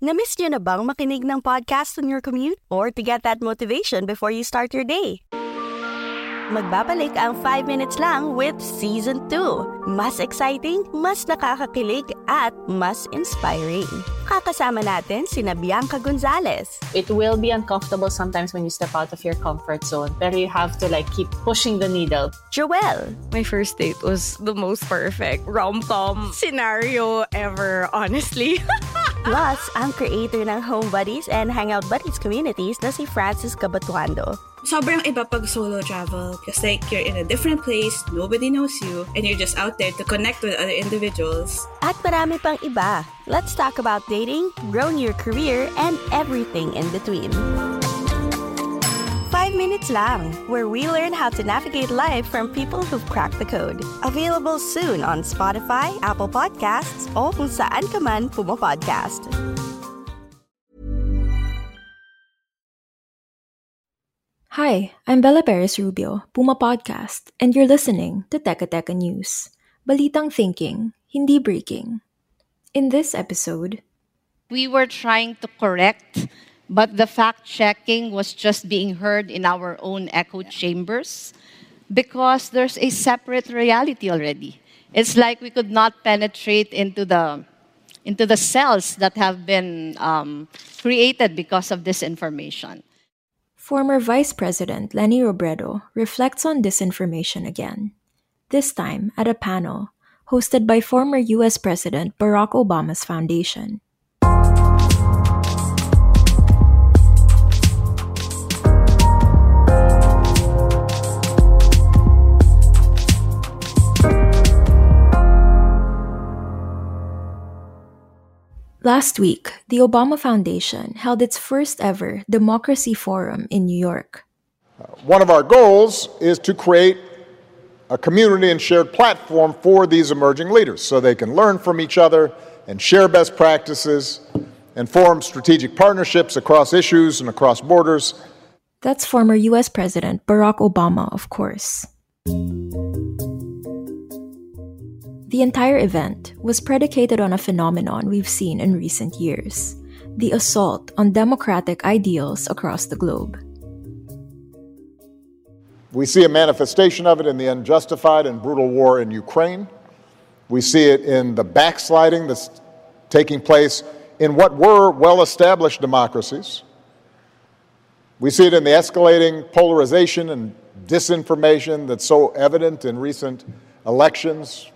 Namiss niyo na bang makinig ng podcast on your commute? Or to get that motivation before you start your day? Magbabalik ang 5 minutes lang with Season 2. Mas exciting, mas nakakakilig, at mas inspiring. Kakasama natin si Bianca Gonzalez, It will be uncomfortable sometimes when you step out of your comfort zone, pero you have to like keep pushing the needle. Joelle, My first date was the most perfect rom-com scenario ever, honestly. plus ang creator ng Home Buddies and Hangout Buddies communities na si Francis Cabatuando. sobrang iba pag solo travel. Because like, you're in a different place, nobody knows you, and you're just out there to connect with other individuals. At marami pang iba. Let's talk about dating, growing your career, and everything in between. 5 minutes lang, where we learn how to navigate life from people who've cracked the code. Available soon on Spotify, Apple Podcasts, o kung saan ka man pumapodcast. Hi, I'm Bella Perez Rubio, Puma Podcast, and you're listening to Teka Teka News. Balitang thinking, hindi breaking. In this episode, we were trying to correct, but the fact checking was just being heard in our own echo chambers because there's a separate reality already. It's like we could not penetrate into the into the cells that have been um, created because of this information. former Vice President Leni Robredo reflects on disinformation again, this time at a panel hosted by former US President Barack Obama's foundation. Last week, the Obama Foundation held its first ever Democracy Forum in New York. One of our goals is to create a community and shared platform for these emerging leaders so they can learn from each other and share best practices and form strategic partnerships across issues and across borders. That's former US President Barack Obama, of course. The entire event was predicated on a phenomenon we've seen in recent years the assault on democratic ideals across the globe. We see a manifestation of it in the unjustified and brutal war in Ukraine. We see it in the backsliding that's taking place in what were well established democracies. We see it in the escalating polarization and disinformation that's so evident in recent elections,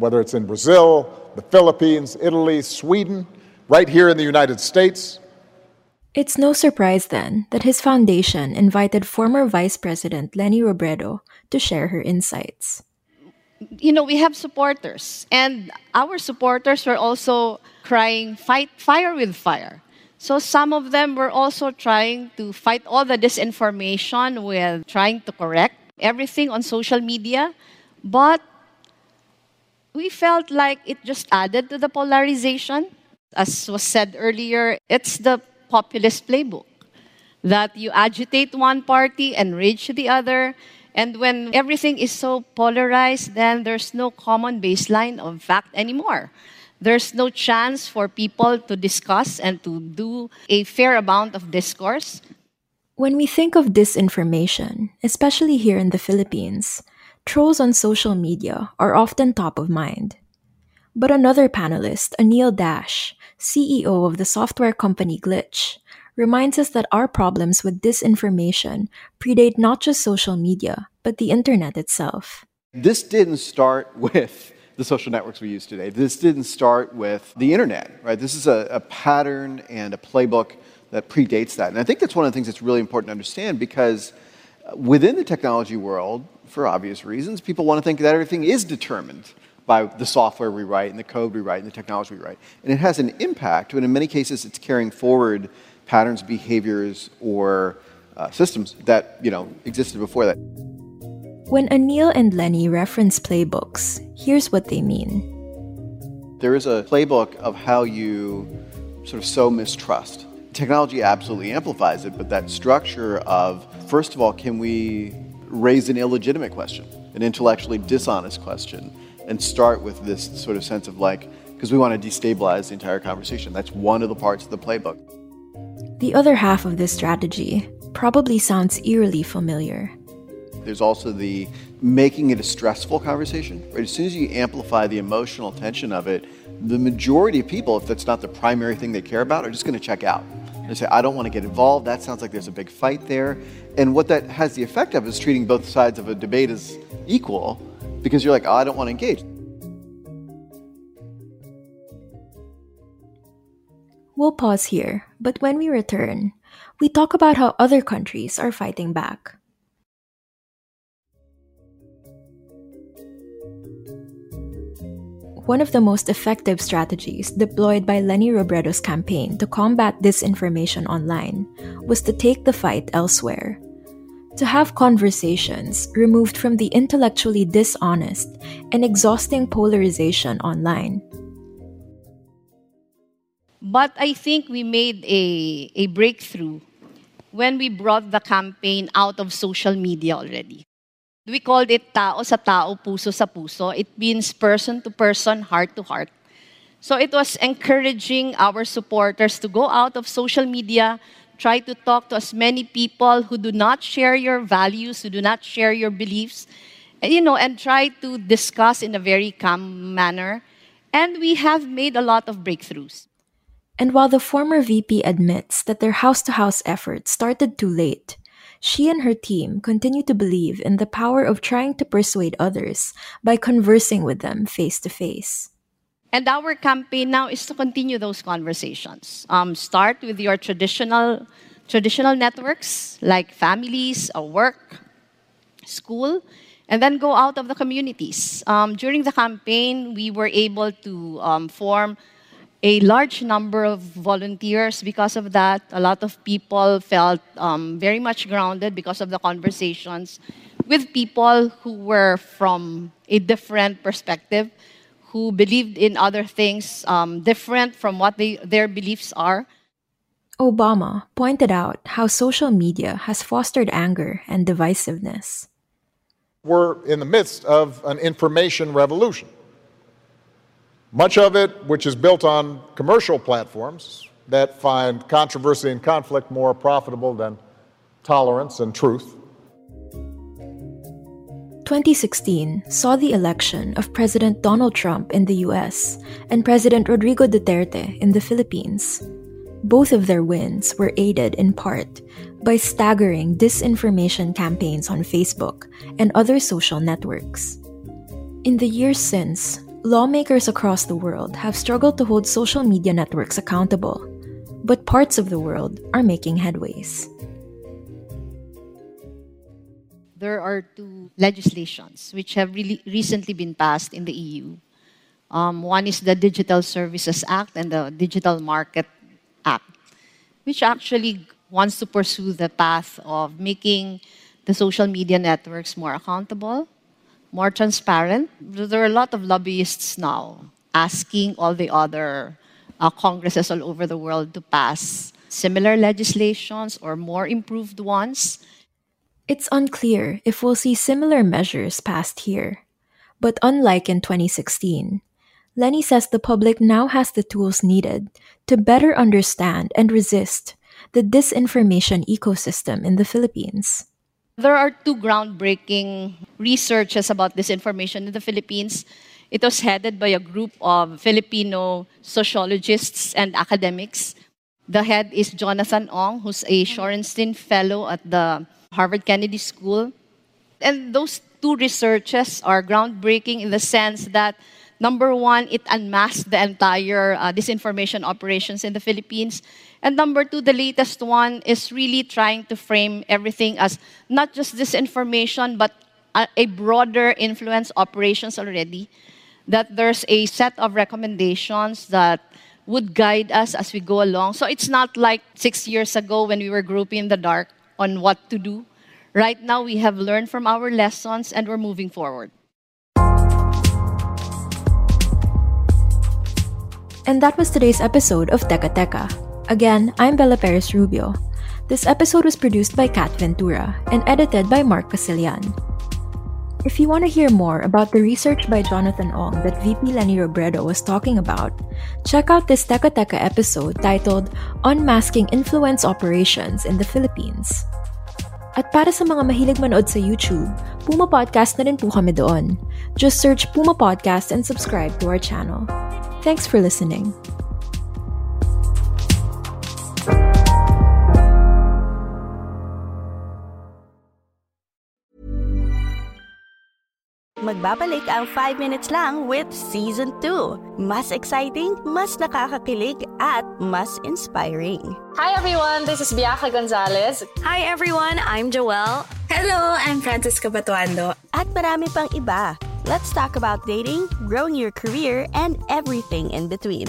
whether it's in Brazil, the Philippines, Italy, Sweden, right here in the United States. It's no surprise then that his foundation invited former Vice President Leni Robredo to share her insights. you know, we have supporters, and our supporters were also crying, fight fire with fire. So some of them were also trying to fight all the disinformation with trying to correct everything on social media. But we felt like it just added to the polarization. As was said earlier, it's the populist playbook that you agitate one party, enrage the other, and when everything is so polarized, then there's no common baseline of fact anymore. There's no chance for people to discuss and to do a fair amount of discourse. When we think of disinformation, especially here in the Philippines, trolls on social media are often top of mind. But another panelist, Anil Dash, CEO of the software company Glitch, reminds us that our problems with disinformation predate not just social media, but the internet itself. This didn't start with the social networks we use today. This didn't start with the internet, right? This is a, a pattern and a playbook that predates that. And I think that's one of the things that's really important to understand because uh, within the technology world, for obvious reasons, people want to think that everything is determined by the software we write and the code we write and the technology we write. And it has an impact, but in many cases, it's carrying forward patterns, behaviors, or uh, systems that you know existed before that. When Anil and Leni reference playbooks, here's what they mean. There is a playbook of how you sort of sow mistrust. Technology absolutely amplifies it, but that structure of, first of all, can we raise an illegitimate question, an intellectually dishonest question, and start with this sort of sense of like, because we want to destabilize the entire conversation. That's one of the parts of the playbook. The other half of this strategy probably sounds eerily familiar. There's also the making it a stressful conversation. Right? As soon as you amplify the emotional tension of it, the majority of people, if that's not the primary thing they care about, are just going to check out. They say, I don't want to get involved. That sounds like there's a big fight there. And what that has the effect of is treating both sides of a debate as equal because you're like, oh, I don't want to engage. We'll pause here, but when we return, we talk about how other countries are fighting back. One of the most effective strategies deployed by Leni Robredo's campaign to combat disinformation online was to take the fight elsewhere. To have conversations removed from the intellectually dishonest and exhausting polarization online. But I think we made a, a breakthrough when we brought the campaign out of social media already. We called it tao sa tao, puso sa puso. It means person to person, heart to heart. So it was encouraging our supporters to go out of social media, try to talk to as many people who do not share your values, who do not share your beliefs, and, you know, and try to discuss in a very calm manner. And we have made a lot of breakthroughs. And while the former VP admits that their house to house efforts started too late, she and her team continue to believe in the power of trying to persuade others by conversing with them face to face. And our campaign now is to continue those conversations. Um, start with your traditional, traditional networks like families, or work, school, and then go out of the communities. Um, during the campaign, we were able to um, form a large number of volunteers because of that. A lot of people felt um, very much grounded because of the conversations with people who were from a different perspective, who believed in other things um, different from what they, their beliefs are. Obama pointed out how social media has fostered anger and divisiveness. We're in the midst of an information revolution. Much of it, which is built on commercial platforms that find controversy and conflict more profitable than tolerance and truth. 2016 saw the election of President Donald Trump in the US and President Rodrigo Duterte in the Philippines. Both of their wins were aided in part by staggering disinformation campaigns on Facebook and other social networks. In the years since, Lawmakers across the world have struggled to hold social media networks accountable, but parts of the world are making headways. There are two legislations which have really recently been passed in the EU. Um, one is the Digital Services Act and the Digital Market Act, which actually wants to pursue the path of making the social media networks more accountable more transparent. There are a lot of lobbyists now asking all the other uh, congresses all over the world to pass similar legislations or more improved ones. It's unclear if we'll see similar measures passed here. But unlike in 2016, Leni says the public now has the tools needed to better understand and resist the disinformation ecosystem in the Philippines. There are two groundbreaking researches about disinformation in the Philippines. It was headed by a group of Filipino sociologists and academics. The head is Jonathan Ong, who's a Shorenstein Fellow at the Harvard Kennedy School. And those two researches are groundbreaking in the sense that Number one, it unmasked the entire uh, disinformation operations in the Philippines. And number two, the latest one is really trying to frame everything as not just disinformation, but a, a broader influence operations already. That there's a set of recommendations that would guide us as we go along. So it's not like six years ago when we were groping in the dark on what to do. Right now, we have learned from our lessons and we're moving forward. And that was today's episode of Teka Teka. Again, I'm Bella Perez Rubio. This episode was produced by Kat Ventura and edited by Mark Casilian. If you want to hear more about the research by Jonathan Ong that VP Leni Robredo was talking about, check out this Teka Teka episode titled Unmasking Influence Operations in the Philippines. At para sa mga mahilig manood sa YouTube, Puma Podcast na rin po kami doon. Just search Puma Podcast and subscribe to our channel. Thanks for listening. Magbabalik ang 5 minutes lang with Season 2. Mas exciting, mas nakakakilig, at mas inspiring. Hi everyone, this is Bianca Gonzalez. Hi everyone, I'm Joelle. Hello, I'm Francis Cabatuando. At marami pang iba. Let's talk about dating, growing your career, and everything in between.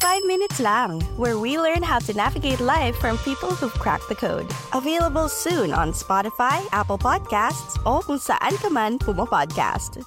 5 minutes lang, where we learn how to navigate life from people who've cracked the code. Available soon on Spotify, Apple Podcasts, o kung saan ka man pumapodcast.